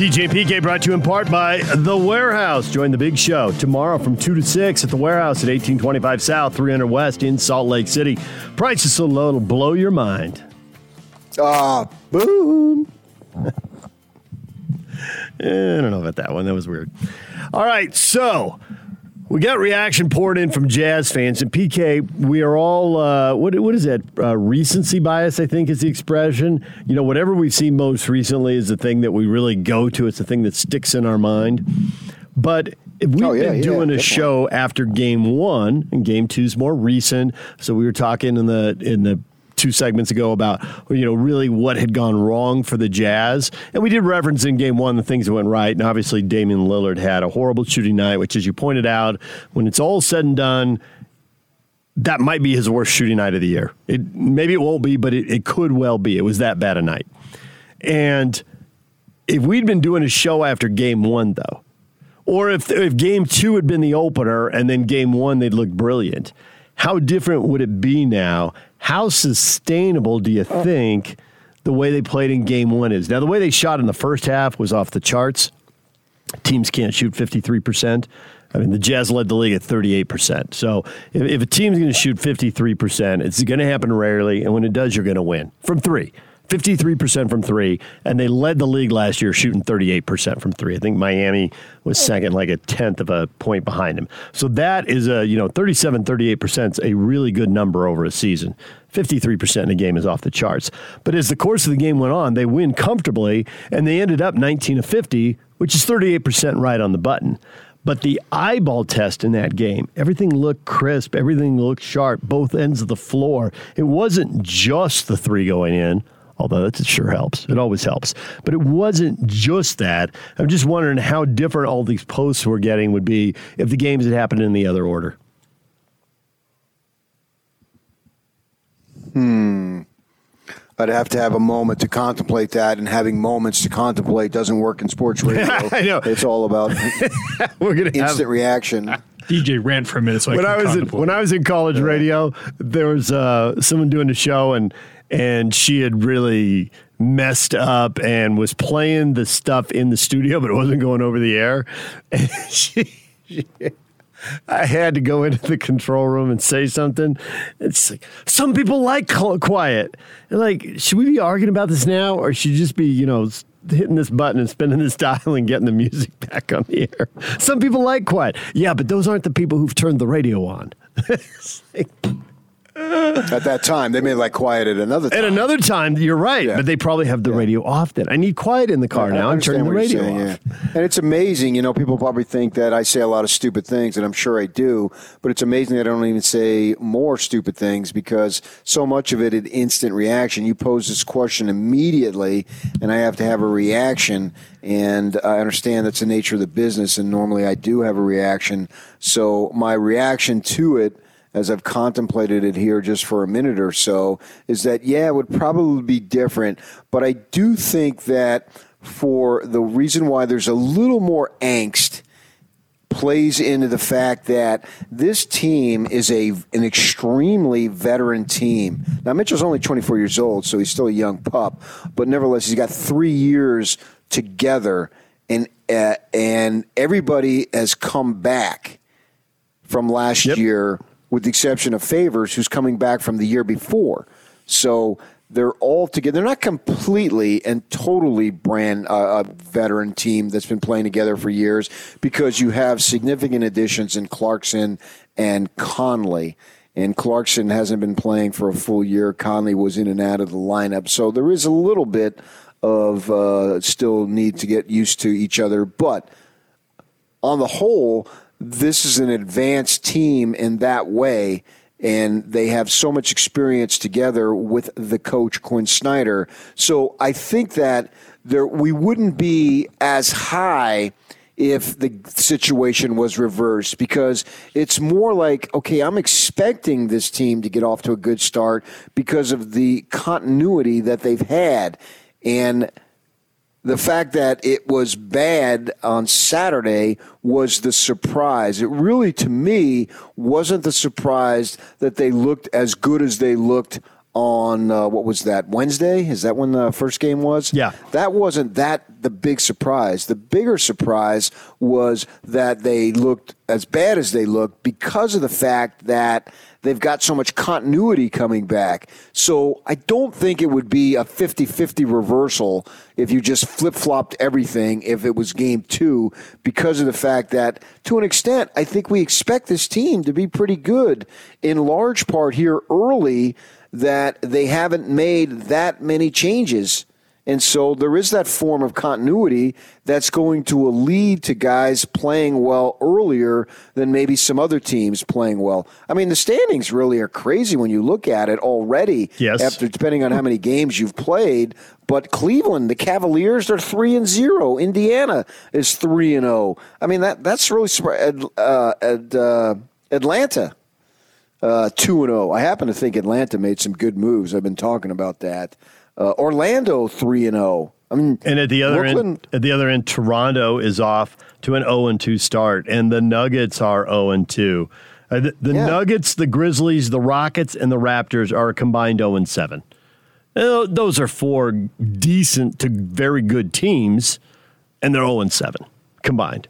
DJ PK brought to you in part by The Warehouse. Join the big show tomorrow from 2 to 6 at The Warehouse at 1825 South, 300 West in Salt Lake City. Prices so low it'll blow your mind. Ah, boom. Eh, I don't know about that one. That was weird. All right, so we got reaction poured in from Jazz fans, and PK, we are all uh, what what is that uh, recency bias? I think is the expression. You know, whatever we've seen most recently is the thing that we really go to. It's the thing that sticks in our mind. But if we've Oh, yeah, been yeah, doing a definitely. show after game one, and game two's more recent. So we were talking in the in the two segments ago about you know really what had gone wrong for the Jazz, and we did reference in game one the things that went right. And obviously, Damian Lillard had a horrible shooting night, which, as you pointed out, when it's all said and done. That might be his worst shooting night of the year. It maybe it won't be, but it, it could well be. It was that bad a night. And if we'd been doing a show after game one, though, or if if game two had been the opener and then game one they'd look brilliant, how different would it be now? How sustainable do you oh. think the way they played in game one is? Now, the way they shot in the first half was off the charts. Teams can't shoot 53%. I mean, the Jazz led the league at 38%. So if, if a team's going to shoot 53%, it's going to happen rarely. And when it does, you're going to win from three. 53% from three, and they led the league last year shooting 38% from three. I think Miami was oh. second, like a tenth of a point behind him. So that is a, you know, 37, 38% is a really good number over a season. 53% in a game is off the charts. But as the course of the game went on, they win comfortably, and they ended up 19 of 50, which is 38% right on the button. But the eyeball test in that game, everything looked crisp, everything looked sharp, both ends of the floor. It wasn't just the three going in, although that sure helps. It always helps. But it wasn't just that. I'm just wondering how different all these posts we're getting would be if the games had happened in the other order. Hmm. I'd have to have a moment to contemplate that, and having moments to contemplate doesn't work in sports radio. I know. It's all about We're gonna have instant reaction. DJ ran for a minute, so I when can I was in, when I was in college radio, there was uh, someone doing a show and and she had really messed up and was playing the stuff in the studio, but it wasn't going over the air. And she, she- I had to go into the control room and say something. It's like some people like quiet. And like, should we be arguing about this now, or should just be, you know? Hitting this button and spinning this dial and getting the music back on the air. Some people like quiet. Yeah, but those aren't the people who've turned the radio on. Like- At that time, they may like quiet at another time. At another time, you're right, Yeah. but they probably have the radio off then. I need quiet in the car I now. I'm turning the radio saying, off. yeah. And it's amazing, you know, people probably think that I say a lot of stupid things, and I'm sure I do, but it's amazing that I don't even say more stupid things because so much of it is instant reaction. You pose this question immediately, and I have to have a reaction, and I understand that's the nature of the business, and normally I do have a reaction. So my reaction to it as I've contemplated it here just for a minute or so, is that, yeah, it would probably be different. But I do think that for the reason why there's a little more angst plays into the fact that this team is a an extremely veteran team. Now Mitchell's only 24 years old, so he's still a young pup, but nevertheless he's got 3 years together and uh, and everybody has come back from last Yep. year, with the exception of Favors, who's coming back from the year before. So they're all together. They're not completely and totally brand uh, a veteran team that's been playing together for years because you have significant additions in Clarkson and Conley. And Clarkson hasn't been playing for a full year. Conley was in and out of the lineup. So there is a little bit of uh, still need to get used to each other. But on the whole, this is an advanced team in that way, and they have so much experience together with the coach Quin Snyder. So I think that there we wouldn't be as high if the situation was reversed because it's more like okay i'm expecting this team to get off to a good start because of the continuity that they've had and the fact that it was bad on Saturday was the surprise. It really, to me, wasn't the surprise that they looked as good as they looked on uh, what was that Wednesday? Is that when the first game was? Yeah. that wasn't that the big surprise. The bigger surprise was that they looked as bad as they looked because of the fact that they've got so much continuity coming back. So I don't think it would be a 50 50 reversal if you just flip flopped everything if it was game two because of the fact that, to an extent, I think we expect this team to be pretty good in large part here early that they haven't made that many changes and so there is that form of continuity that's going to lead to guys playing well earlier than maybe some other teams playing well. I mean, the standings really are crazy when you look at it already. Yes. After depending on how many games you've played, but Cleveland, the Cavaliers, they're three and zero. Indiana is three and zero. I mean that that's really. Uh, uh, Atlanta. Uh, two and zero. I happen to think Atlanta made some good moves. I've been talking about that. Uh, Orlando three and zero. Oh. I mean, and at the other Brooklyn, end, at the other end, Toronto is off to an zero and two start, and the Nuggets are zero and two. Uh, the, the yeah. Nuggets, the Grizzlies, the Rockets, and the Raptors are combined zero and seven. Those are four decent to very good teams, and they're zero and seven combined.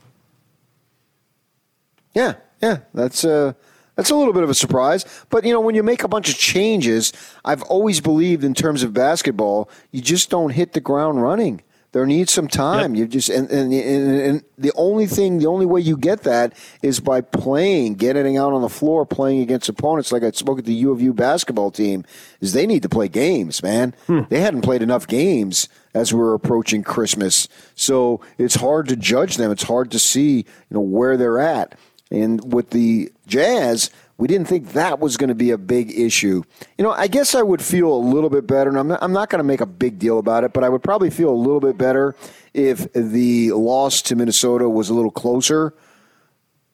Yeah, yeah, that's uh, that's a little bit of a surprise. But, you know, when you make a bunch of changes, I've always believed in terms of basketball, you just don't hit the ground running. There needs some time. Yep. You just and, and, and, and the only thing, the only way you get that is by playing, getting out on the floor, playing against opponents. Like I spoke at the U of U basketball team, is they need to play games, man. Hmm. They hadn't played enough games as we're approaching Christmas, so it's hard to judge them. It's hard to see, you know, where they're at. And with the Jazz, we didn't think that was going to be a big issue. You know, I guess I would feel a little bit better, and I'm not, I'm not going to make a big deal about it, but I would probably feel a little bit better if the loss to Minnesota was a little closer.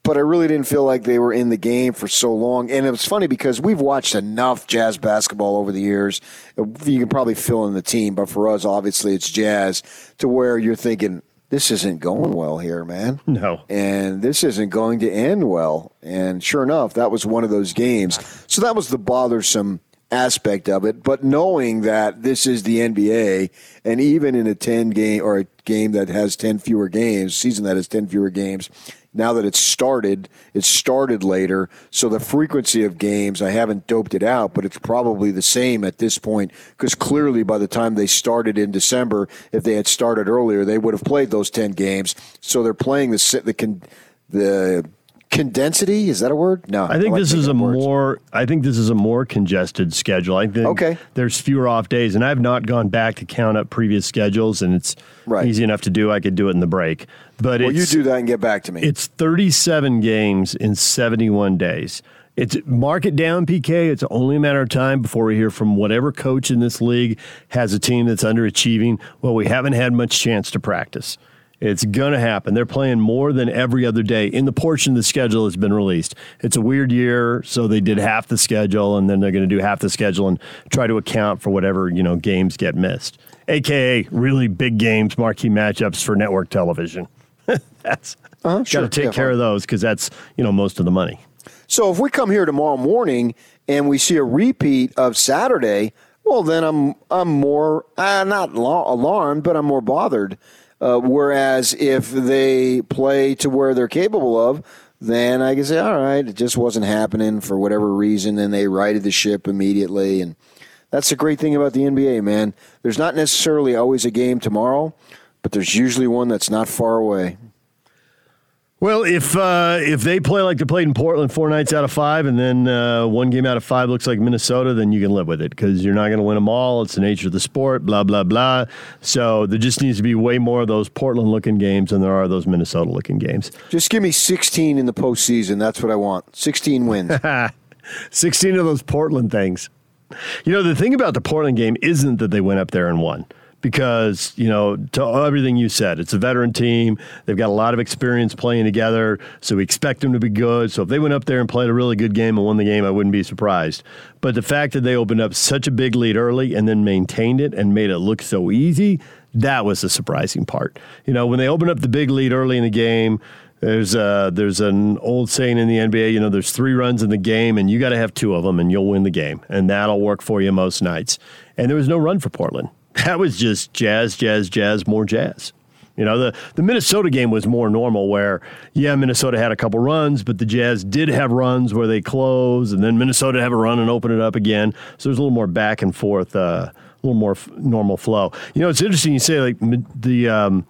But I really didn't feel like they were in the game for so long. And it was funny because we've watched enough Jazz basketball over the years. You can probably fill in the team, but for us, obviously, it's Jazz to where you're thinking, this isn't going well here, man. No. And this isn't going to end well. And sure enough, that was one of those games. So that was the bothersome aspect of it. But knowing that this is the NBA, and even in a 10 game or a game that has 10 fewer games, season that has 10 fewer games, now that it's started, it started later. So the frequency of games, I haven't doped it out, but it's probably the same at this point because clearly by the time they started in December, if they had started earlier, they would have played those 10 games. So they're playing the, the, the condensity is that a word no i think I like this is a words. more i think this is a more congested schedule i think okay there's fewer off days and i've not gone back to count up previous schedules and it's right. easy enough to do i could do it in the break but well, you do that and get back to me it's 37 games in 71 days it's mark it down, PK. It's only a matter of time before we hear from whatever coach in this league has a team that's underachieving. Well, we haven't had much chance to practice. It's going to happen. They're playing more than every other day in the portion of the schedule that's been released. It's a weird year, so they did half the schedule, and then they're going to do half the schedule and try to account for whatever you know games get missed, aka really big games, marquee matchups for network television. that's uh-huh, got to take yeah, care of those because that's you know most of the money. So if we come here tomorrow morning and we see a repeat of Saturday, well then I'm I'm more uh, not alarmed, but I'm more bothered uh, whereas if they play to where they're capable of, then I can say, all right, it just wasn't happening for whatever reason, and they righted the ship immediately. And that's the great thing about the NBA, man. There's not necessarily always a game tomorrow, but there's usually one that's not far away. Well, if uh, if they play like they played in Portland four nights out of five, and then uh, one game out of five looks like Minnesota, then you can live with it because you're not going to win them all. It's the nature of the sport. Blah blah blah. So there just needs to be way more of those Portland-looking games than there are those Minnesota-looking games. Just give me 16 in the postseason. That's what I want. 16 wins. 16 of those Portland things. You know, the thing about the Portland game isn't that they went up there and won because you know to everything you said it's a veteran team. They've got a lot of experience playing together so we expect them to be good. So if they went up there and played a really good game and won the game i wouldn't be surprised. But the fact that they opened up such a big lead early and then maintained it and made it look so easy that was the surprising part. You know when they opened up the big lead early in the game there's a, there's an old saying in the NBA, you know, there's three runs in the game, and you got to have two of them, and you'll win the game, and that'll work for you most nights. And there was no run for Portland. That was just jazz, jazz, jazz, more jazz. You know, the, the Minnesota game was more normal where, yeah, Minnesota had a couple runs, but the Jazz did have runs where they close, and then Minnesota have a run and open it up again. So there's a little more back and forth, uh, a little more f- normal flow. You know, it's interesting you say, like, the um,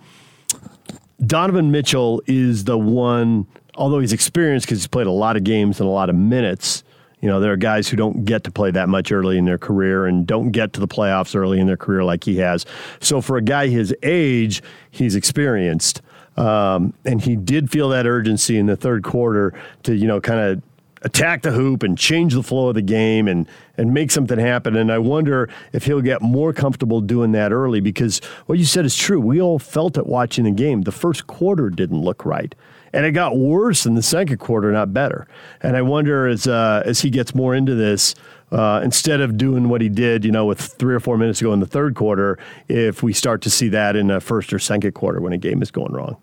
Donovan Mitchell is the one, although he's experienced because he's played a lot of games and a lot of minutes – you know, there are guys who don't get to play that much early in their career and don't get to the playoffs early in their career like he has. So for a guy his age, he's experienced. Um, and he did feel that urgency in the third quarter to, you know, kind of attack the hoop and change the flow of the game and and make something happen. And I wonder if he'll get more comfortable doing that early because what you said is true. We all felt it watching the game. The first quarter didn't look right and it got worse in the second quarter, not better. And I wonder as uh, as he gets more into this, uh, instead of doing what he did, you know, with three or four minutes ago in the third quarter, if we start to see that in the first or second quarter when a game is going wrong.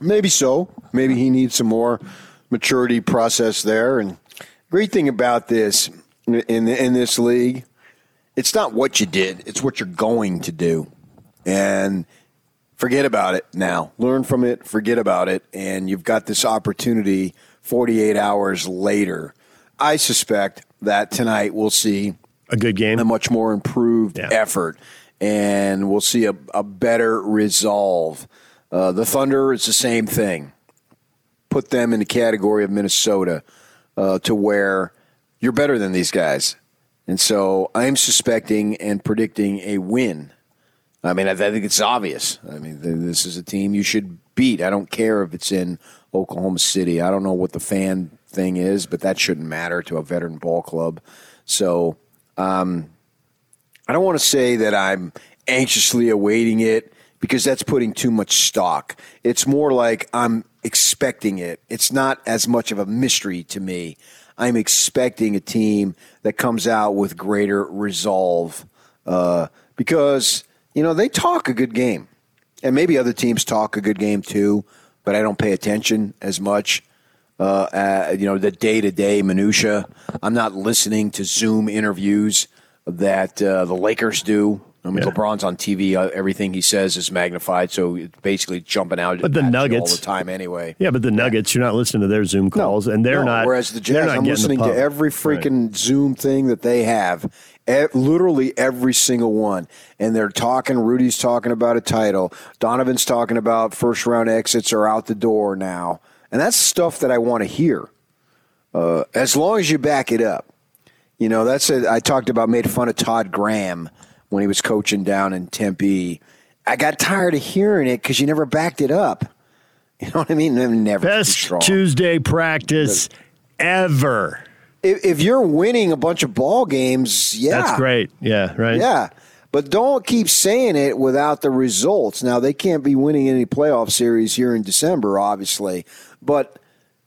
Maybe so. Maybe he needs some more maturity process there. And great thing about this in in this league, it's not what you did; it's what you're going to do. And forget about it now. Learn from it, forget about it, and you've got this opportunity 48 hours later. I suspect that tonight we'll see a good game, a much more improved yeah. effort, and we'll see a, a better resolve. Uh, the Thunder is the same thing. Put them in the category of Minnesota uh, to where you're better than these guys. And so I'm suspecting and predicting a win I mean, I, think it's obvious. I mean, this is a team you should beat. I don't care if it's in Oklahoma City. I don't know what the fan thing is, but that shouldn't matter to a veteran ball club. So um, I don't want to say that I'm anxiously awaiting it because that's putting too much stock. It's more like I'm expecting it. It's not as much of a mystery to me. I'm expecting a team that comes out with greater resolve uh, because you know, they talk a good game. And maybe other teams talk a good game too, but I don't pay attention as much. Uh, uh, you know, the day to day minutia. I'm not listening to Zoom interviews that uh, the Lakers do. I mean, yeah. LeBron's on TV. Uh, everything he says is magnified, so it's basically jumping out. But the Nuggets all the time, anyway. Yeah, but the Nuggets, you're not listening to their Zoom calls, no, and they're no. not. Whereas the Jazz, I'm listening to every freaking right. Zoom thing that they have, literally every single one. And they're talking, Rudy's talking about a title. Donovan's talking about first round exits are out the door now. And that's stuff that I want to hear. Uh, as long as you back it up. You know, that's a, I talked about, made fun of Todd Graham when he was coaching down in Tempe. I got tired of hearing it because you never backed it up. You know what I mean? Never. Best Tuesday practice but, ever if, if you're winning a bunch of ball games, yeah, that's great. Yeah, right. Yeah, but don't keep saying it without the results. Now they can't be winning any playoff series here in December, obviously, but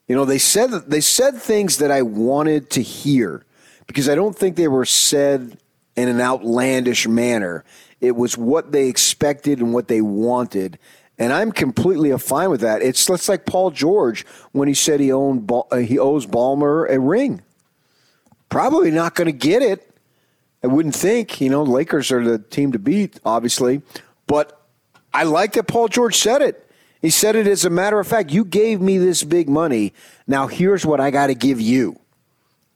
you know they said they said things that I wanted to hear because I don't think they were said in an outlandish manner. It was what they expected and what they wanted. And I'm completely fine with that. It's just like Paul George when he said he owned uh, he owes Ballmer a ring. Probably not going to get it. I wouldn't think. You know, Lakers are the team to beat, obviously. But I like that Paul George said it. He said it as a matter of fact. You gave me this big money. Now here's what I got to give you.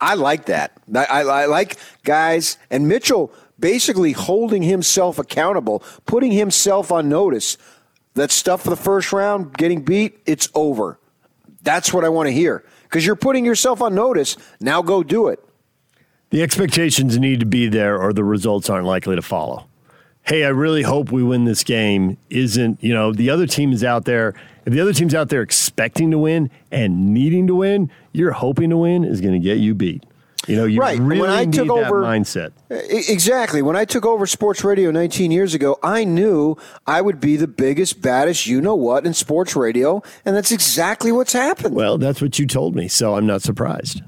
I like that. I, I, like guys and Mitchell basically holding himself accountable, putting himself on notice. That stuff for the first round, getting beat, it's over. That's what I want to hear because you're putting yourself on notice. Now go do it. The expectations need to be there, or the results aren't likely to follow. Hey, I really hope we win this game. Isn't, you know, the other team is out there. If the other team's out there expecting to win and needing to win, you're hoping to win is going to get you beat. You know, you right. really when I need took that over, mindset. Exactly. When I took over sports radio 19 years ago, I knew I would be the biggest, baddest, you know what, in sports radio, and that's exactly what's happened. Well, that's what you told me, so I'm not surprised.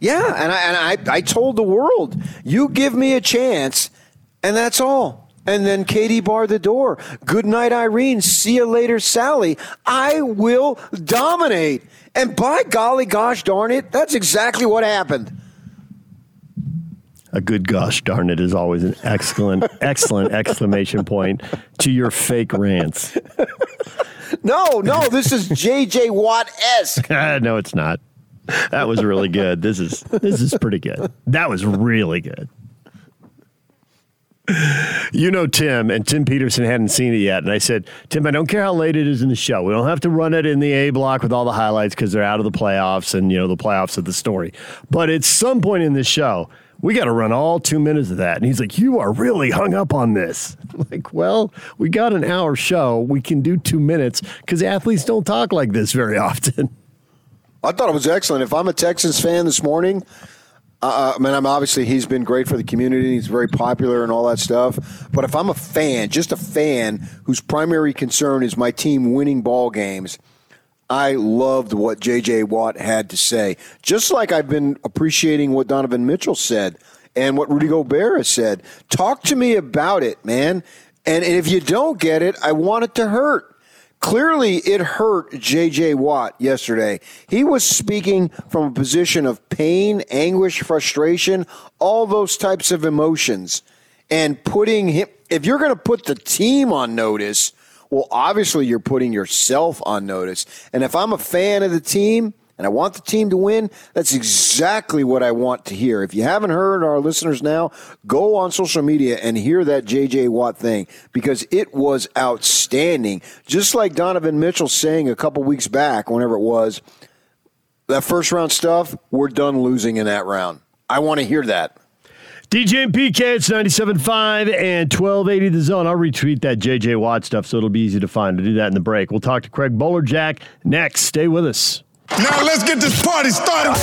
Yeah, and I, and I, I told the world, you give me a chance, and that's all. And then Katie barred the door. Good night, Irene. See you later, Sally. I will dominate. And by golly gosh darn it, that's exactly what happened. A good gosh darn it is always an excellent, excellent exclamation point to your fake rants. No, no, this is J.J. Watt esque. Ah, no, it's not. That was really good. This is this is pretty good. That was really good. You know Tim, and Tim Peterson hadn't seen it yet. And I said, Tim, I don't care how late it is in the show. We don't have to run it in the A block with all the highlights because they're out of the playoffs and, you know, the playoffs of the story. But at some point in the show, we got to run all two minutes of that. And he's like, You are really hung up on this. I'm like, well, we got an hour show. We can do two minutes because athletes don't talk like this very often. I thought it was excellent. If I'm a Texans fan this morning, uh, I mean, I'm obviously he's been great for the community. He's very popular and all that stuff. But if I'm a fan, just a fan whose primary concern is my team winning ball games, I loved what J.J. Watt had to say. Just like I've been appreciating what Donovan Mitchell said and what Rudy Gobert has said. Talk to me about it, man. And, and if you don't get it, I want it to hurt. Clearly, it hurt J.J. Watt yesterday. He was speaking from a position of pain, anguish, frustration, all those types of emotions. And putting him, if you're going to put the team on notice, well, obviously you're putting yourself on notice. And if I'm a fan of the team, and I want the team to win, that's exactly what I want to hear. If you haven't heard our listeners now, go on social media and hear that JJ Watt thing because it was outstanding. Just like Donovan Mitchell saying a couple weeks back, whenever it was, that first round stuff, we're done losing in that round. I want to hear that. DJ and PK, it's 97.5 and 1280 the zone. I'll retweet that JJ Watt stuff so it'll be easy to find. I'll do that in the break. We'll talk to Craig Bolerjack next. Stay with us. Now let's get this party started.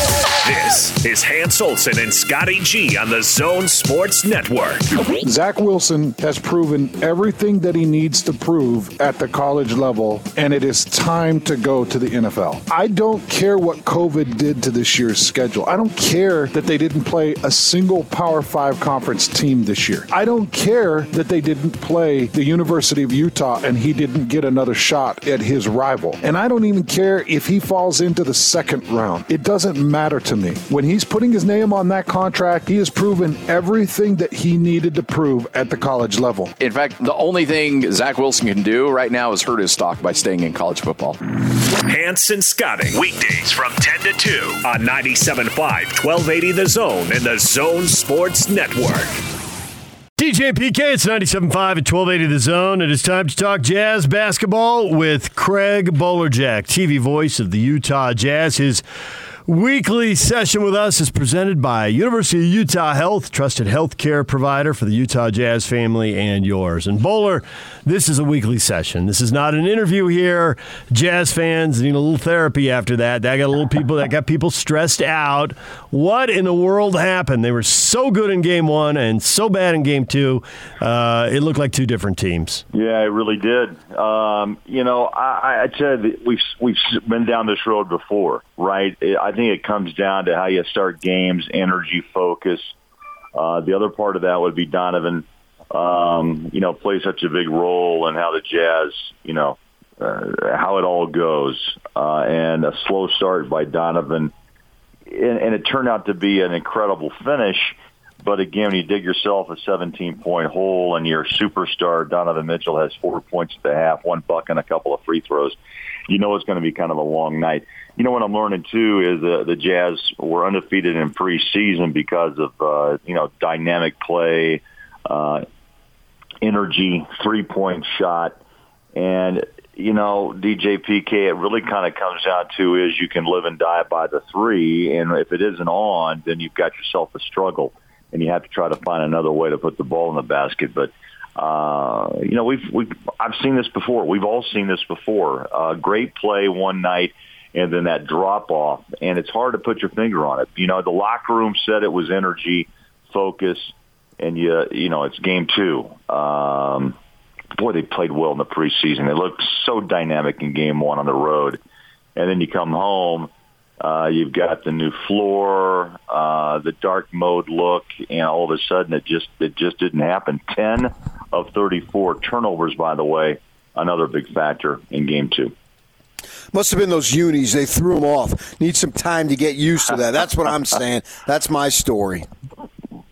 This is Hans Olsen and Scotty G on the Zone Sports Network. Zach Wilson has proven everything that he needs to prove at the college level, and it is time to go to the NFL. I don't care what COVID did to this year's schedule. I don't care that they didn't play a single Power Five conference team this year. I don't care that they didn't play the University of Utah and he didn't get another shot at his rival. And I don't even care if he falls into the second round. It doesn't matter to me. When he's putting his name on that contract, he has proven everything that he needed to prove at the college level. In fact, the only thing Zach Wilson can do right now is hurt his stock by staying in college football. Hanson and Scotty, weekdays from 10 to 2 on 97.5, 1280 The Zone and the Zone Sports Network. DJ PK, it's 97.5 at 1280 The Zone. It is time to talk Jazz basketball with Craig Bolerjack, TV voice of the Utah Jazz. His weekly session with us is presented by University of Utah Health, trusted healthcare provider for the Utah Jazz family and yours. And Bowler, this is a weekly session. This is not an interview here. Jazz fans need a little therapy after that. That got a little people that got people stressed out. What in the world happened? They were so good in game one and so bad in game two. Uh, it looked like two different teams. Yeah, it really did. Um, you know, I, I said we've we've been down this road before, right? I think it comes down to how you start games, energy, focus. Uh, the other part of that would be Donovan um, you know, play such a big role in how the Jazz, you know, uh, how it all goes. Uh, and a slow start by Donovan, and, and it turned out to be an incredible finish. But again, when you dig yourself a 17-point hole and your superstar Donovan Mitchell has four points at the half, one buck, and a couple of free throws, you know it's going to be kind of a long night. You know what I'm learning too is uh, the Jazz were undefeated in preseason because of uh, you know dynamic play, uh, energy, three point shot. And, you know, DJ PK, it really kind of comes down to is you can live and die by the three. And if it isn't on, then you've got yourself a struggle and you have to try to find another way to put the ball in the basket. But, uh, you know, we've, we've, I've seen this before. We've all seen this before. Uh, great play one night and then that drop off. And it's hard to put your finger on it. You know, the locker room said it was energy, focus, and you you know it's game two. Um, boy, they played well in the preseason. They looked so dynamic in game one on the road, and then you come home. Uh, you've got the new floor, uh, the dark mode look, and all of a sudden it just it just didn't happen. Ten of thirty-four turnovers, by the way, another big factor in game two. Must have been those unis. They threw them off. Need some time to get used to that. That's what I'm saying. That's my story. Yeah,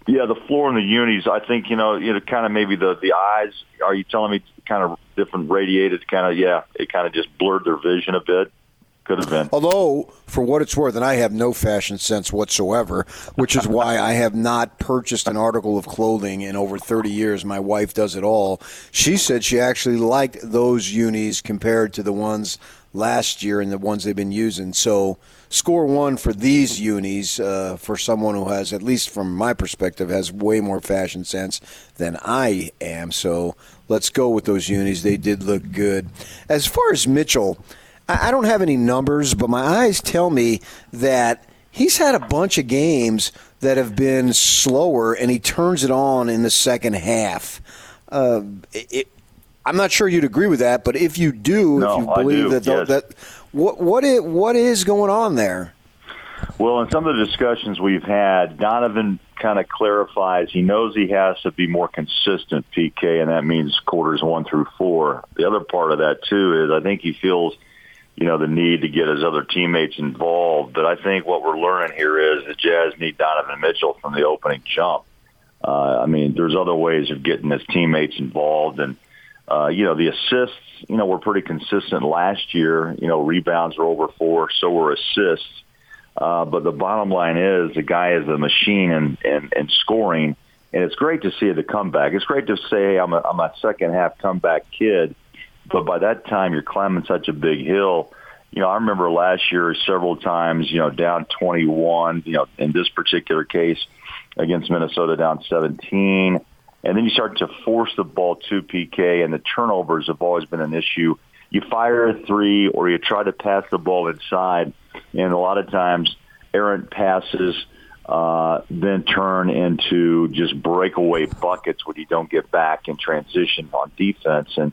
Yeah, the floor and the unis. I think you know, you know, kind of maybe the the eyes. Are you telling me kind of different radiated? Kind of yeah, it kind of just blurred their vision a bit. Could have been. Although, for what it's worth, and I have no fashion sense whatsoever, which is why I have not purchased an article of clothing in over 30 years. My wife does it all. She said she actually liked those unis compared to the ones last year and the ones they've been using. So, score one for these unis uh, for someone who has, at least from my perspective, has way more fashion sense than I am. So, let's go with those unis. They did look good. As far as Mitchell, I don't have any numbers, but my eyes tell me that he's had a bunch of games that have been slower, and he turns it on in the second half. Uh, it, I'm not sure you'd agree with that, but if you do, no, if you believe that, yes. that what what is, what is going on there? Well, in some of the discussions we've had, Donovan kind of clarifies he knows he has to be more consistent, PK, and that means quarters one through four. The other part of that too is I think he feels you know, the need to get his other teammates involved. But I think what we're learning here is the Jazz need Donovan Mitchell from the opening jump. Uh, I mean, there's other ways of getting his teammates involved. And, uh, you know, the assists, you know, were pretty consistent last year. You know, rebounds were over four, so were assists. Uh, but the bottom line is the guy is a machine and and and scoring. And it's great to see the comeback. It's great to say hey, I'm a, I'm a second half comeback kid but by that time you're climbing such a big hill. You know, I remember last year several times, you know, down 21, you know, in this particular case against Minnesota down 17. And then you start to force the ball to PK and the turnovers have always been an issue. You fire a three or you try to pass the ball inside and a lot of times errant passes uh, then turn into just breakaway buckets when you don't get back in transition on defense. And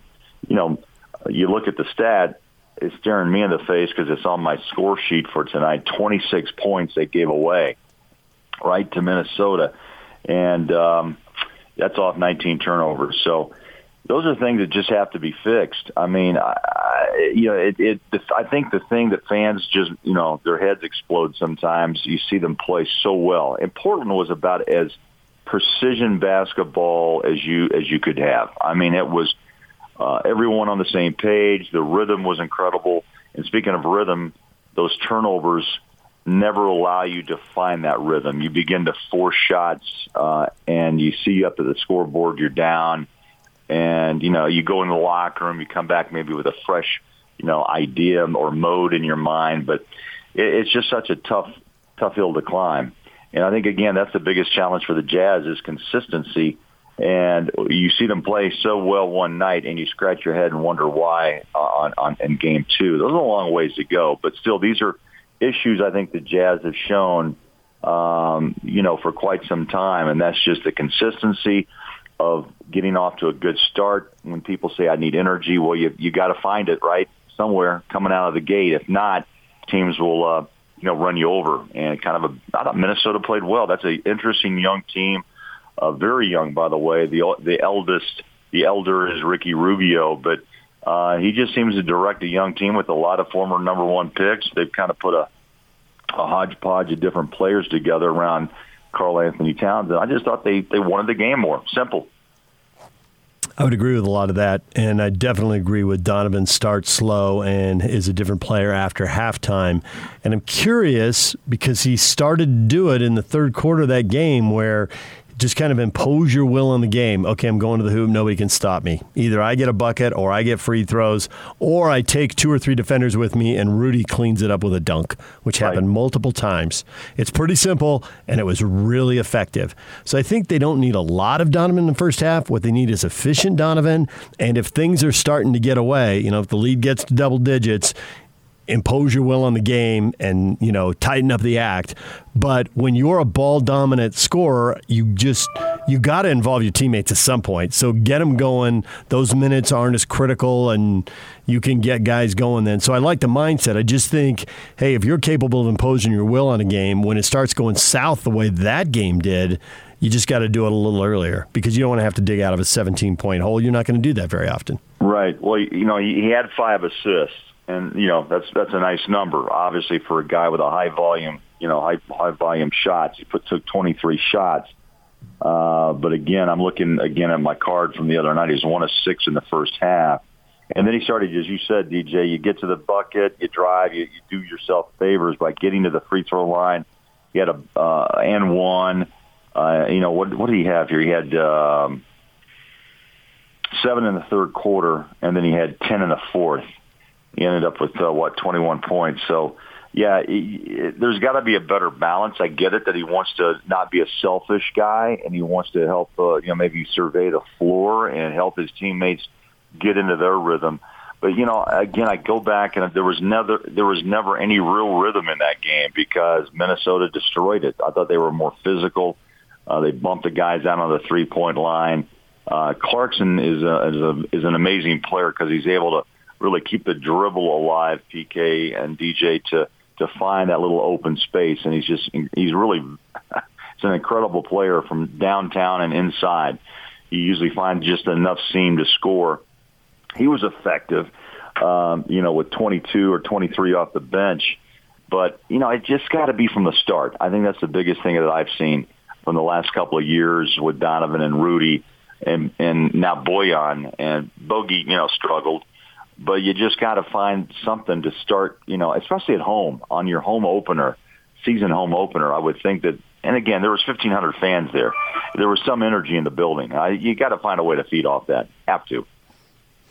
you know, you look at the stat, it's staring me in the face because it's on my score sheet for tonight. 26 points they gave away, right, to Minnesota. And um, that's off 19 turnovers. So those are things that just have to be fixed. I mean, I, you know, it, it, I think the thing that fans just, you know, their heads explode sometimes. You see them play so well. And Portland was about as precision basketball as you as you could have. I mean, it was uh, everyone on the same page. The rhythm was incredible. And speaking of rhythm, those turnovers never allow you to find that rhythm. You begin to force shots, uh, and you see up at the scoreboard you're down, and you know you go in the locker room, you come back maybe with a fresh, you know, idea or mode in your mind. But it, it's just such a tough, tough hill to climb. And I think again that's the biggest challenge for the Jazz is consistency and you see them play so well one night, and you scratch your head and wonder why uh, on, on in game two. Those are a long ways to go, but still, these are issues I think the Jazz have shown, um, you know, for quite some time, and that's just the consistency of getting off to a good start. When people say I need energy, well, you you got to find it right somewhere coming out of the gate. If not, teams will. Uh, you know, run you over, and kind of a. I thought Minnesota played well. That's an interesting young team uh, very young, by the way. The the eldest, the elder is Ricky Rubio, but uh, he just seems to direct a young team with a lot of former number one picks. They've kind of put a a hodgepodge of different players together around Karl-Anthony Towns, and I just thought they they wanted the game more simple. I would agree with a lot of that, and I definitely agree with Donovan starts slow and is a different player after halftime. And I'm curious because he started to do it in the third quarter of that game where just kind of impose your will on the game. Okay, I'm going to the hoop. Nobody can stop me. Either I get a bucket or I get free throws or I take two or three defenders with me and Rudy cleans it up with a dunk, which right. happened multiple times. It's pretty simple and it was really effective. So I think they don't need a lot of Donovan in the first half. What they need is efficient Donovan. And if things are starting to get away, you know, if the lead gets to double digits, impose your will on the game and you know tighten up the act. But when you're a ball dominant scorer you just you got to involve your teammates at some point. So get them going. Those minutes aren't as critical and you can get guys going then. So i like the mindset. I just think hey if you're capable of imposing your will on a game when it starts going south the way that game did you just got to do it a little earlier because you don't want to have to dig out of a 17 point hole. You're not going to do that very often. Right. Well you know he had five assists and you know that's that's a nice number. Obviously, for a guy with a high volume, you know, high high volume shots, he put took 23 shots. Uh, but again, I'm looking again at my card from the other night. He's one of six in the first half. And then he started, as you said, DJ, you get to the bucket, you drive, you, you do yourself favors by getting to the free throw line. He had a uh, and one. Uh, you know what? What did he have here? He had um, seven in the third quarter, and then he had ten in the fourth. He ended up with uh, what twenty one points. So yeah, he, it, there's got to be a better balance. I get it that he wants to not be a selfish guy, and he wants to help uh, you know maybe survey the floor and help his teammates get into their rhythm. But you know, again, I go back and there was never there was never any real rhythm in that game because Minnesota destroyed it. I thought they were more physical. Uh, they bumped the guys out on the three point line. Uh, Clarkson is a, is, a, is an amazing player because he's able to really keep the dribble alive, PK and DJ to to find that little open space, and he's just he's really it's an incredible player from downtown and inside. He usually finds just enough seam to score he was effective, um, you know, with 22 or 23 off the bench. But, you know, it just got to be from the start. I think that's the biggest thing that I've seen from the last couple of years with Donovan and Rudy and, and now Bojan and Bogey, you know, struggled. But you just got to find something to start, you know, especially at home on your home opener, season home opener. I would think that and again, there was 1,500 fans there. There was some energy in the building. I, you got to find a way to feed off that. Have to.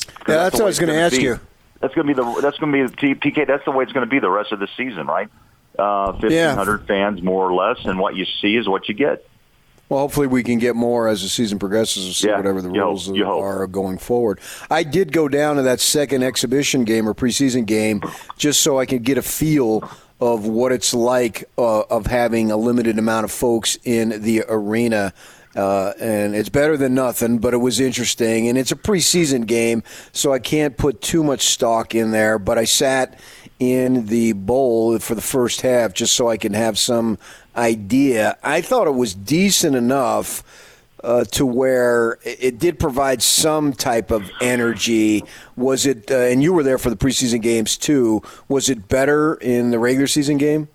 Yeah, that's, what I was going to ask be. you. That's going to be the that's going to be the PK. That's the way it's going to be the rest of the season, right? Uh, Fifteen hundred yeah. fans, more or less, and what you see is what you get. Well, hopefully we can get more as the season progresses and see yeah, whatever the rules hope, are going forward. I did go down to that second exhibition game or preseason game just so I could get a feel of what it's like uh, of having a limited amount of folks in the arena. Uh, and it's better than nothing, but it was interesting. And it's a preseason game, so I can't put too much stock in there. But I sat in the bowl for the first half just so I can have some idea. I thought it was decent enough. Uh, to where it did provide some type of energy. Was it, uh, and you were there for the preseason games too, was it better in the regular season game?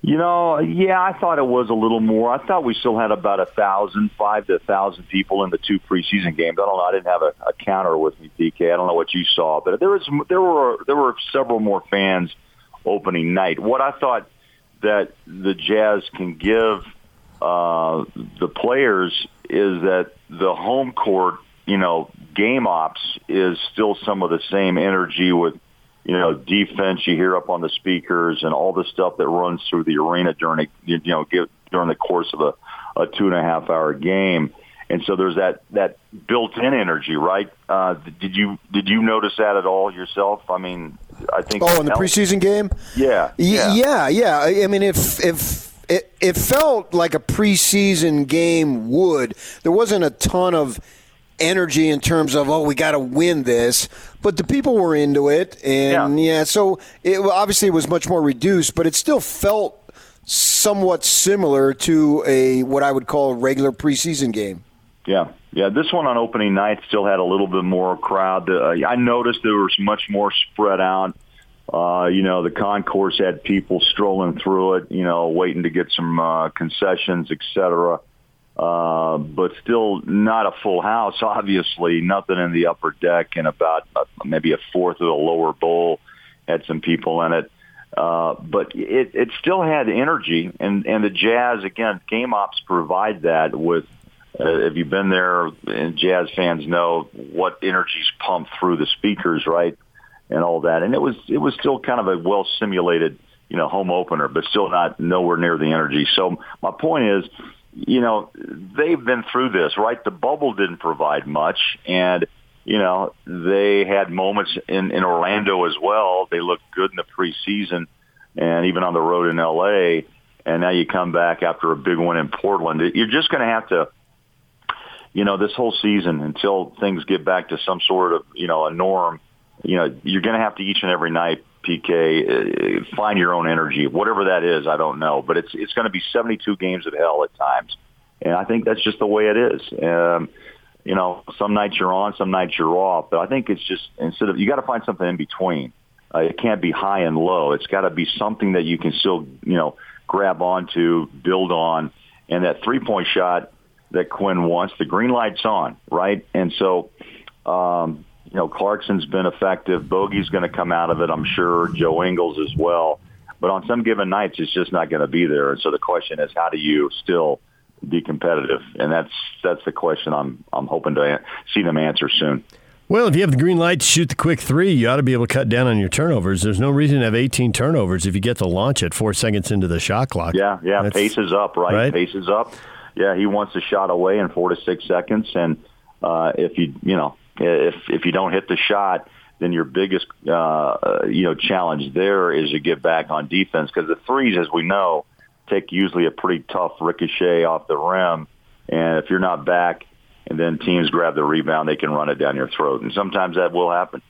You know, yeah, I thought it was a little more. I thought we still had about a thousand, five to a thousand people in the two preseason games. I don't know. I didn't have a, a counter with me, DK. I don't know what you saw, but there was there were there were several more fans opening night. What I thought that the Jazz can give uh, the players is that the home court, you know, game ops is still some of the same energy with you know, defense you hear up on the speakers and all the stuff that runs through the arena during a, you know, during the course of a, a two and a half hour game. And so there's that, that built-in energy, right? Uh, did you did you notice that at all yourself? I mean, I think. Oh, in the preseason game. Yeah, yeah, yeah, yeah. I mean, if if it, it felt like a preseason game would, there wasn't a ton of energy in terms of oh we got to win this but the people were into it and yeah, yeah so it obviously it was much more reduced but it still felt somewhat similar to a what I would call a regular preseason game yeah yeah this one on opening night still had a little bit more crowd uh, I noticed there was much more spread out uh, you know, the concourse had people strolling through it, you know, waiting to get some uh, concessions, et cetera. Uh, but still not a full house. Obviously, nothing in the upper deck, and about uh, maybe a fourth of the lower bowl had some people in it. Uh, but it, it still had energy, and and the Jazz again, game ops provide that with. Uh, if you've been there, and Jazz fans know what energy's pumped through the speakers, right, and all that. And it was it was still kind of a well simulated, you know, home opener, but still not nowhere near the energy. So my point is you know, they've been through this, right? The bubble didn't provide much, and you know they had moments in in Orlando as well. They looked good in the preseason, and even on the road in L.A. And now you come back after a big one in Portland. You're just going to have to, you know, this whole season until things get back to some sort of you know a norm. You know, you're going to have to each and every night PK, uh, find your own energy, whatever that is. I don't know, but it's it's going to be 72 games of hell at times, and I think that's just the way it is. Um, you know, some nights you're on, some nights you're off, but I think it's just instead of you got to find something in between. Uh, it can't be high and low. It's got to be something that you can still, you know, grab onto, build on, and that three point shot that Quin wants, the green light's on, right? And so, um, you know, Clarkson's been effective. Bogey's going to come out of it, I'm sure. Joe Ingles as well. But on some given nights, it's just not going to be there. And so the question is, how do you still be competitive? And that's that's the question I'm I'm hoping to see them answer soon. Well, if you have the green light to shoot the quick three, you ought to be able to cut down on your turnovers. There's no reason to have 18 turnovers if you get to launch it four seconds into the shot clock. Yeah, yeah. That's, pace is up, right? right? Pace is up. Yeah, he wants a shot away in four to six seconds, and uh, if you you know if if you don't hit the shot, then your biggest uh, you know challenge there is to get back on defense because the threes, as we know, take usually a pretty tough ricochet off the rim, and if you're not back and then teams grab the rebound, they can run it down your throat. And sometimes that will happen.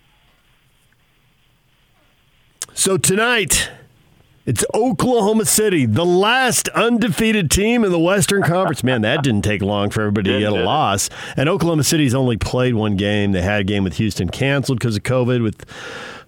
So tonight, it's Oklahoma City, the last undefeated team in the Western Conference. Man, that didn't take long for everybody to get a loss. And Oklahoma City's only played one game. They had a game with Houston canceled because of COVID with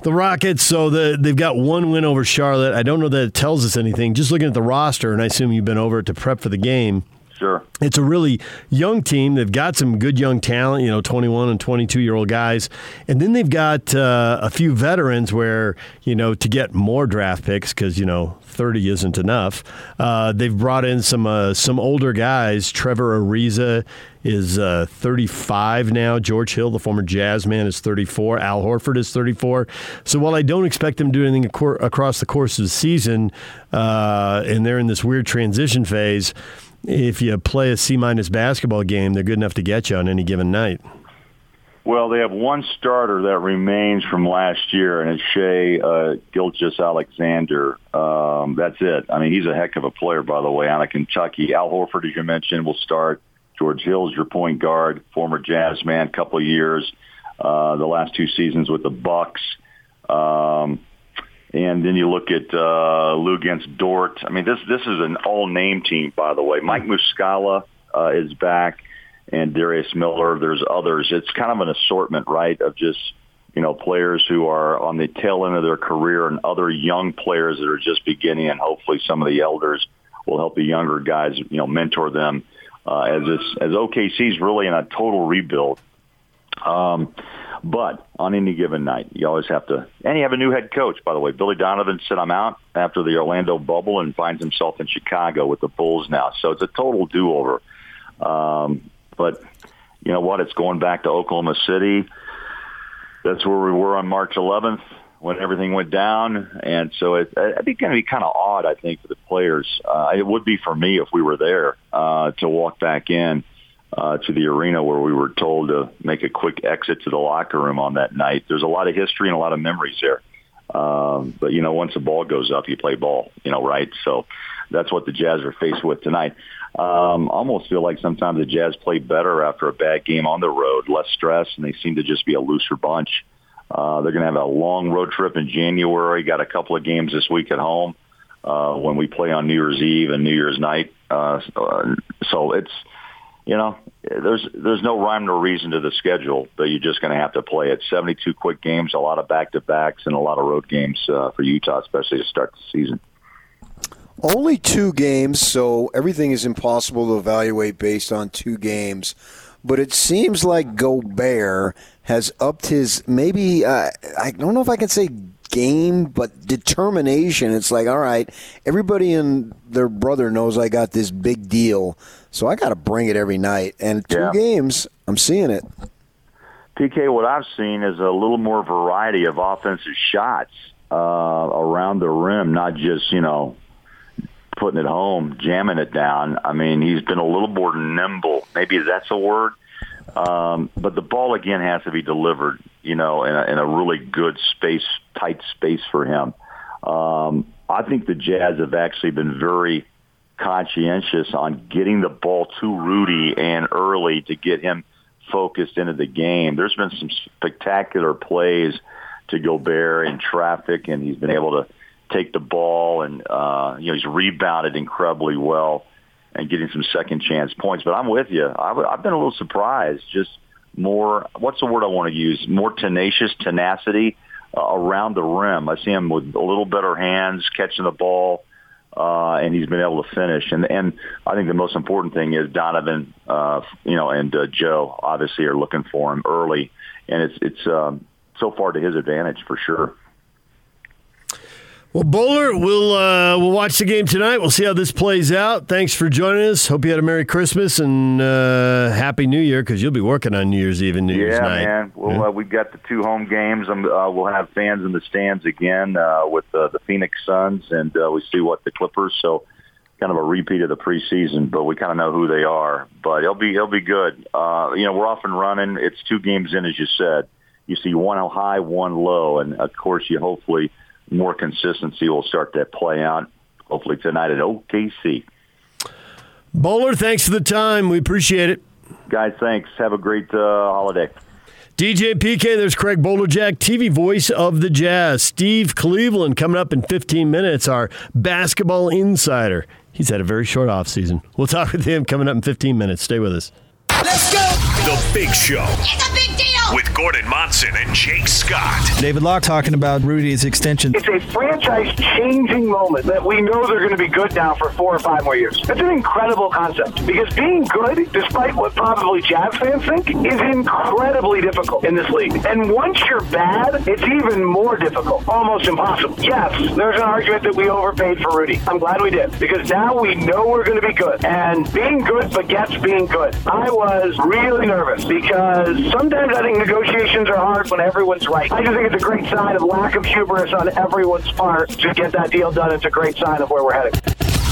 the Rockets. So the, they've got one win over Charlotte. I don't know that it tells us anything. Just looking at the roster, and I assume you've been over it to prep for the game. Sure. It's a really young team. They've got some good young talent, you know, 21 and 22 year old guys. And then they've got uh, a few veterans where, you know, to get more draft picks, because, you know, 30 isn't enough, uh, they've brought in some uh, some older guys. Trevor Ariza is uh, 35 now. George Hill, the former Jazz man, is 34. Al Horford is 34. So while I don't expect them to do anything across the course of the season, uh, and they're in this weird transition phase, if you play a C minus basketball game, they're good enough to get you on any given night. Well, they have one starter that remains from last year, and it's Shai uh, Gilgeous-Alexander. Um, that's it. I mean, he's a heck of a player, by the way, out of Kentucky. Al Horford, as you mentioned, will start. George Hill's your point guard, former Jazz man, couple years, uh, the last two seasons with the Bucks. Um, and then you look at uh, Luguentz Dort. I mean, this this is an all name team, by the way. Mike Muscala uh, is back, and Darius Miller. There's others. It's kind of an assortment, right, of just you know players who are on the tail end of their career, and other young players that are just beginning, and hopefully some of the elders will help the younger guys, you know, mentor them. Uh, as this, as OKC is really in a total rebuild. Um, but on any given night, you always have to, and you have a new head coach, by the way. Billy Donovan said, I'm out after the Orlando bubble and finds himself in Chicago with the Bulls now. So it's a total do-over. Um, but you know what? It's going back to Oklahoma City. That's where we were on March 11th when everything went down. And so it, it'd be going to be kind of odd, I think, for the players. Uh, it would be for me if we were there uh, to walk back in uh, to the arena where we were told to make a quick exit to the locker room on that night. There's a lot of history and a lot of memories there. Um, but you know, once the ball goes up, you play ball. You know, right? So that's what the Jazz are faced with tonight. Um, almost feel like sometimes the Jazz play better after a bad game on the road, less stress, and they seem to just be a looser bunch. Uh, they're going to have a long road trip in January. Got a couple of games this week at home uh, when we play on New Year's Eve and New Year's night. Uh, so it's you know, there's there's no rhyme or reason to the schedule, but you're just going to have to play it. 72 quick games, a lot of back to backs, and a lot of road games uh, for Utah, especially to start the season. Only two games, so everything is impossible to evaluate based on two games. But it seems like Gobert has upped his maybe uh, I don't know if I can say game, but determination. It's like, all right, everybody and their brother knows I got this big deal, so I got to bring it every night. And two yeah. games, I'm seeing it. PK, what I've seen is a little more variety of offensive shots uh, around the rim, not just you know putting it home, jamming it down. I mean, he's been a little more nimble. Maybe that's a word. Um, but the ball again has to be delivered, you know, in a, in a really good space, tight space for him. Um, I think the Jazz have actually been very conscientious on getting the ball to Rudy and early to get him focused into the game. There's been some spectacular plays to Gobert in traffic, and he's been able to take the ball and uh, you know he's rebounded incredibly well and getting some second chance points. But I'm with you. I've, I've been a little surprised. Just more. What's the word I want to use? More tenacious tenacity uh, around the rim. I see him with a little better hands catching the ball. Uh, and he's been able to finish. And and I think the most important thing is Donovan, uh, you know, and uh, Joe obviously are looking for him early, and it's it's um, so far to his advantage for sure. Well, Boler, we'll uh, we'll watch the game tonight. We'll see how this plays out. Thanks for joining us. Hope you had a Merry Christmas and uh, Happy New Year because you'll be working on New Year's Eve and New Year's yeah, night. man. Well, Yeah. uh, we've got the two home games. Um, uh, we'll have fans in the stands again uh, with uh, the Phoenix Suns, and uh, we see what the Clippers. So, kind of a repeat of the preseason, but we kind of know who they are. But it'll be it'll be good. Uh, you know, we're off and running. It's two games in, as you said. You see one high, one low, and of course, you hopefully more consistency will start to play out. Hopefully tonight at OKC. Boler, thanks for the time. We appreciate it. Guys, thanks. Have a great uh, holiday. DJ PK, there's Craig Bolerjack, TV voice of the Jazz. Steve Cleveland coming up in 15 minutes, our basketball insider. He's had a very short offseason. We'll talk with him coming up in 15 minutes. Stay with us. Let's go. The Big Show It's a big deal. With Gordon Monson and Jake Scott. David Locke talking about Rudy's extension. It's a franchise changing moment that we know they're going to be good now for four or five more years. It's an incredible concept because being good, despite what probably Jazz fans think, is incredibly difficult in this league. And once you're bad, it's even more difficult, almost impossible. Yes, there's an argument that we overpaid for Rudy. I'm glad we did because now we know we're going to be good. And being good begets being good. I was really nervous because sometimes I think negotiations are hard when everyone's right. I just think it's a great sign of lack of hubris on everyone's part to get that deal done. It's a great sign of where we're heading.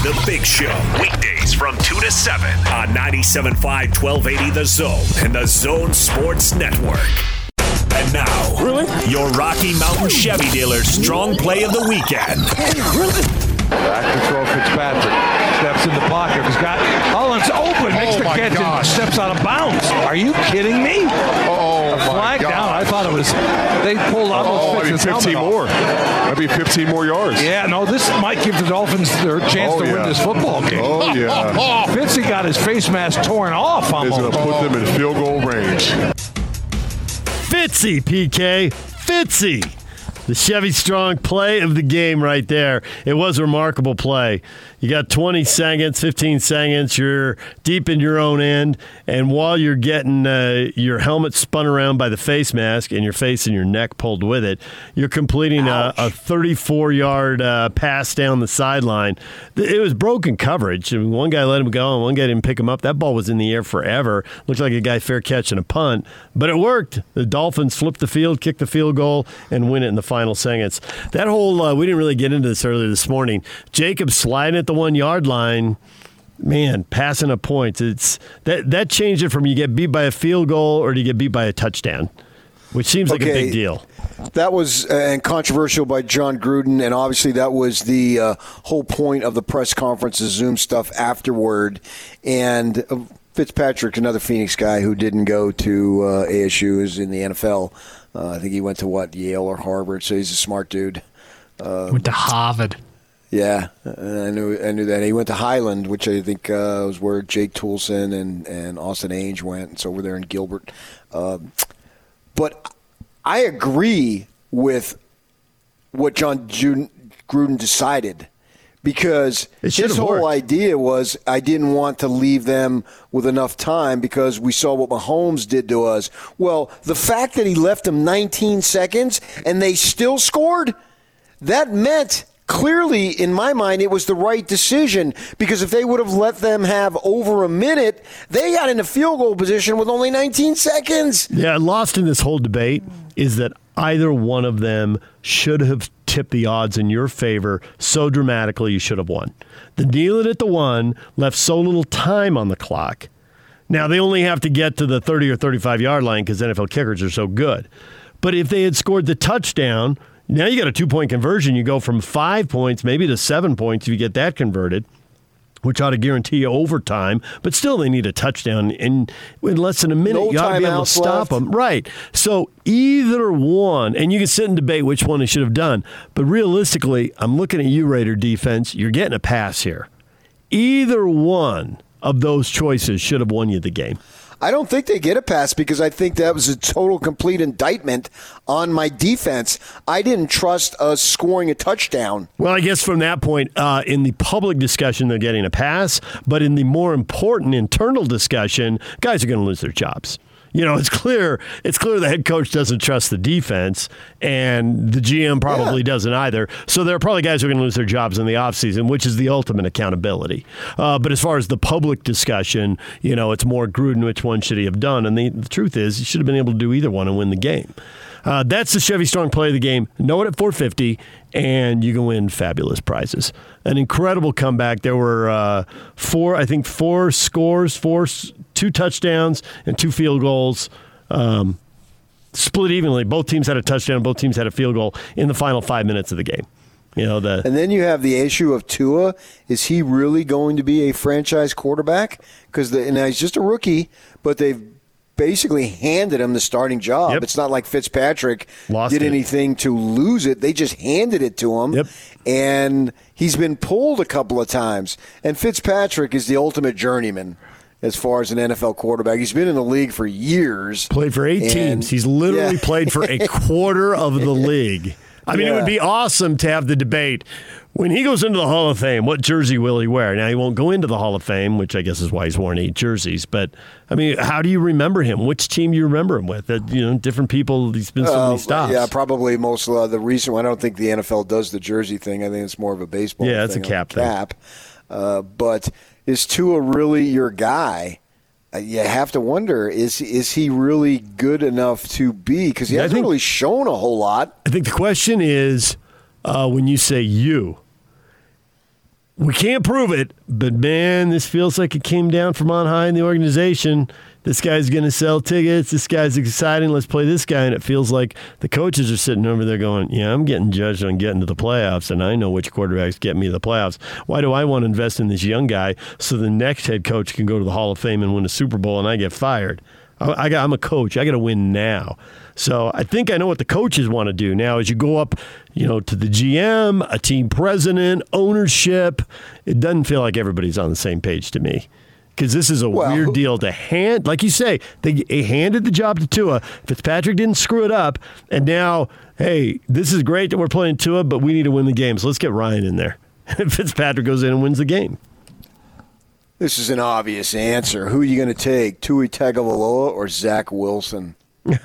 The Big Show, weekdays from 2 to 7 on 97.5 1280 The Zone and The Zone Sports Network. And now, really? your Rocky Mountain Chevy dealer's strong play of the weekend. Back to throw Fitzpatrick. Steps in the pocket. He's got oh, Hollins open. Makes Oh, the catch gosh. and steps out of bounds. Are you kidding me? Oh, a my flag God. down. I thought it was. They pulled Oh, almost maybe Fitz's helmet 15 off. more. Maybe 15 more yards. Yeah, no, this might give the Dolphins their chance Oh, to yeah. win this football game. Oh, yeah. Fitzy got his face mask torn off Is going to put them in field goal range. Fitzy, PK. Fitzy. The Chevy Strong play of the game right there. It was a remarkable play. You got 20 seconds, 15 seconds. You're deep in your own end. And while you're getting uh, your helmet spun around by the face mask and your face and your neck pulled with it, you're completing a, a 34 yard uh, pass down the sideline. It was broken coverage. I mean, one guy let him go and one guy didn't pick him up. That ball was in the air forever. Looked like a guy fair catching a punt, but it worked. The Dolphins flipped the field, kicked the field goal, and win it in the final seconds. That whole, uh, we didn't really get into this earlier this morning. Jacob sliding at the one yard line. Man, passing up points. It's that that changed it from you get beat by a field goal or do you get beat by a touchdown, which seems like a big deal. That was uh, and controversial by Jon Gruden, and obviously that was the uh, whole point of the press conference, the Zoom stuff afterward. And uh, Fitzpatrick, another Phoenix guy who didn't go to uh, ASU, is in the NFL. Uh, I think he went to what Yale or Harvard, so he's a smart dude. Uh, Went to Harvard. Yeah, uh, I knew I knew that. He went to Highland, which I think uh, was where Jake Toulson and, and Austin Ainge went. It's over there in Gilbert. Um but I agree with what Jon Gruden decided because his whole worked. idea was I didn't want to leave them with enough time because we saw what Mahomes did to us. Well, the fact that he left them 19 seconds and they still scored, that meant clearly in my mind it was the right decision because if they would have let them have over a minute, they got in a field goal position with only 19 seconds. Yeah, lost in this whole debate is that either one of them should have tipped the odds in your favor so dramatically you should have won. The kneeling at the one left so little time on the clock. Now they only have to get to the 30 or 35 yard line because NFL kickers are so good. But if they had scored the touchdown, now you got a two point conversion. You go from five points maybe to seven points if you get that converted which ought to guarantee you overtime, but still they need a touchdown in, in less than a minute. No you ought to be able to stop left. them. Right. So either one, and you can sit and debate which one they should have done, but realistically, I'm looking at you, Raider defense. You're getting a pass here. Either one of those choices should have won you the game. I don't think they get a pass because I think that was a total complete indictment on my defense. I didn't trust us scoring a touchdown. Well, I guess from that point, uh, in the public discussion, they're getting a pass, but in the more important internal discussion, guys are going to lose their jobs. You know, it's clear. It's clear the head coach doesn't trust the defense, and the GM probably yeah. doesn't either. So there are probably guys who are going to lose their jobs in the offseason, which is the ultimate accountability. Uh, but as far as the public discussion, you know, it's more Gruden. Which one should he have done? And the, the truth is, he should have been able to do either one and win the game. Uh, that's the Chevy Strong play of the game. Know it at 450, and you can win fabulous prizes. An incredible comeback. There were uh, four, I think, four scores, four, two touchdowns, and two field goals. Um, split evenly. Both teams had a touchdown. Both teams had a field goal in the final five minutes of the game. You know the, and then you have the issue of Tua. Is he really going to be a franchise quarterback? Because now he's just a rookie, but they've basically handed him the starting job. Yep. It's not like Fitzpatrick Lost did it. anything to lose it. They just handed it to him. Yep. And he's been pulled a couple of times. And Fitzpatrick is the ultimate journeyman as far as an NFL quarterback. He's been in the league for years. Played for eight and, teams. He's literally yeah. played for a quarter of the league. I mean, yeah. it would be awesome to have the debate when he goes into the Hall of Fame, what jersey will he wear? Now, he won't go into the Hall of Fame, which I guess is why he's worn eight jerseys. But, I mean, how do you remember him? Which team do you remember him with? Uh, you know, different people, he's been so many uh, stops. Yeah, probably most uh, the reason why I don't think the NFL does the jersey thing. I think it's more of a baseball Yeah, it's a cap Cap. Uh, but is Tua really your guy? Uh, you have to wonder is is he really good enough to be? Because he Yeah, hasn't think- really shown a whole lot. I think the question is uh, when you say you, we can't prove it, but man, this feels like it came down from on high in the organization. This guy's going to sell tickets. This guy's exciting. Let's play this guy. And it feels like the coaches are sitting over there going, Yeah, I'm getting judged on getting to the playoffs, and I know which quarterbacks get me to the playoffs. Why do I want to invest in this young guy so the next head coach can go to the Hall of Fame and win a Super Bowl and I get fired? I, got, I'm a coach. I got to win now. So I think I know what the coaches want to do now. As you go up, you know, to the GM, a team president, ownership, it doesn't feel like everybody's on the same page to me. Because this is a Well, weird deal to hand, like you say, they, they handed the job to Tua. Fitzpatrick didn't screw it up, and now, hey, this is great that we're playing Tua, but we need to win the game. So let's get Ryan in there. Fitzpatrick goes in and wins the game. This is an obvious answer. Who are you going to take, Tua Tagovailoa or Zach Wilson?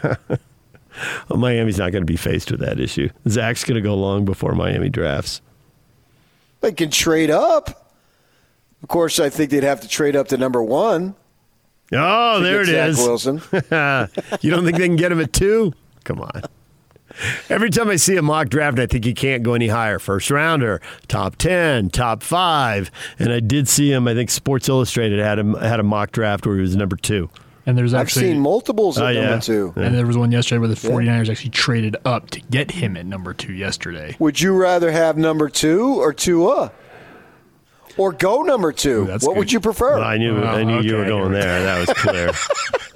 Well, Miami's not going to be faced with that issue. Zach's going to go long before Miami drafts. They can trade up. Of course, I think they'd have to trade up to number one. Oh, to there it get is. Wilson. you don't think they can get him at two? Come on. Every time I see a mock draft, I think he can't go any higher. First rounder, top ten, top five, and I did see him. I think Sports Illustrated had him had a mock draft where he was number two. And there's I've seen multiples at Oh, yeah. number two. and there was one yesterday where the 49ers actually traded up to get him at number two yesterday. Would you rather have number two or Tua? Or go number two? that's what good. would you prefer? Well, I knew Oh, I knew oh, you were going there. That was clear.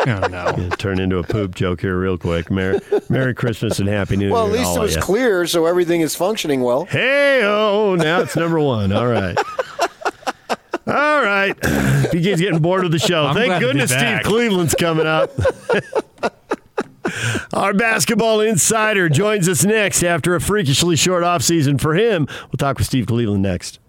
Oh no. It turned into a poop joke here real quick. Merry, Merry Christmas and Happy New Year. well, at least it was clear, so everything is functioning well. Hey, oh, now it's number one. All right. All right. PK's getting bored with the show. I'm Thank glad to be goodness Steve. Cleveland's coming up. Our basketball insider joins us next after a freakishly short offseason for him. We'll talk with Steve Cleveland next.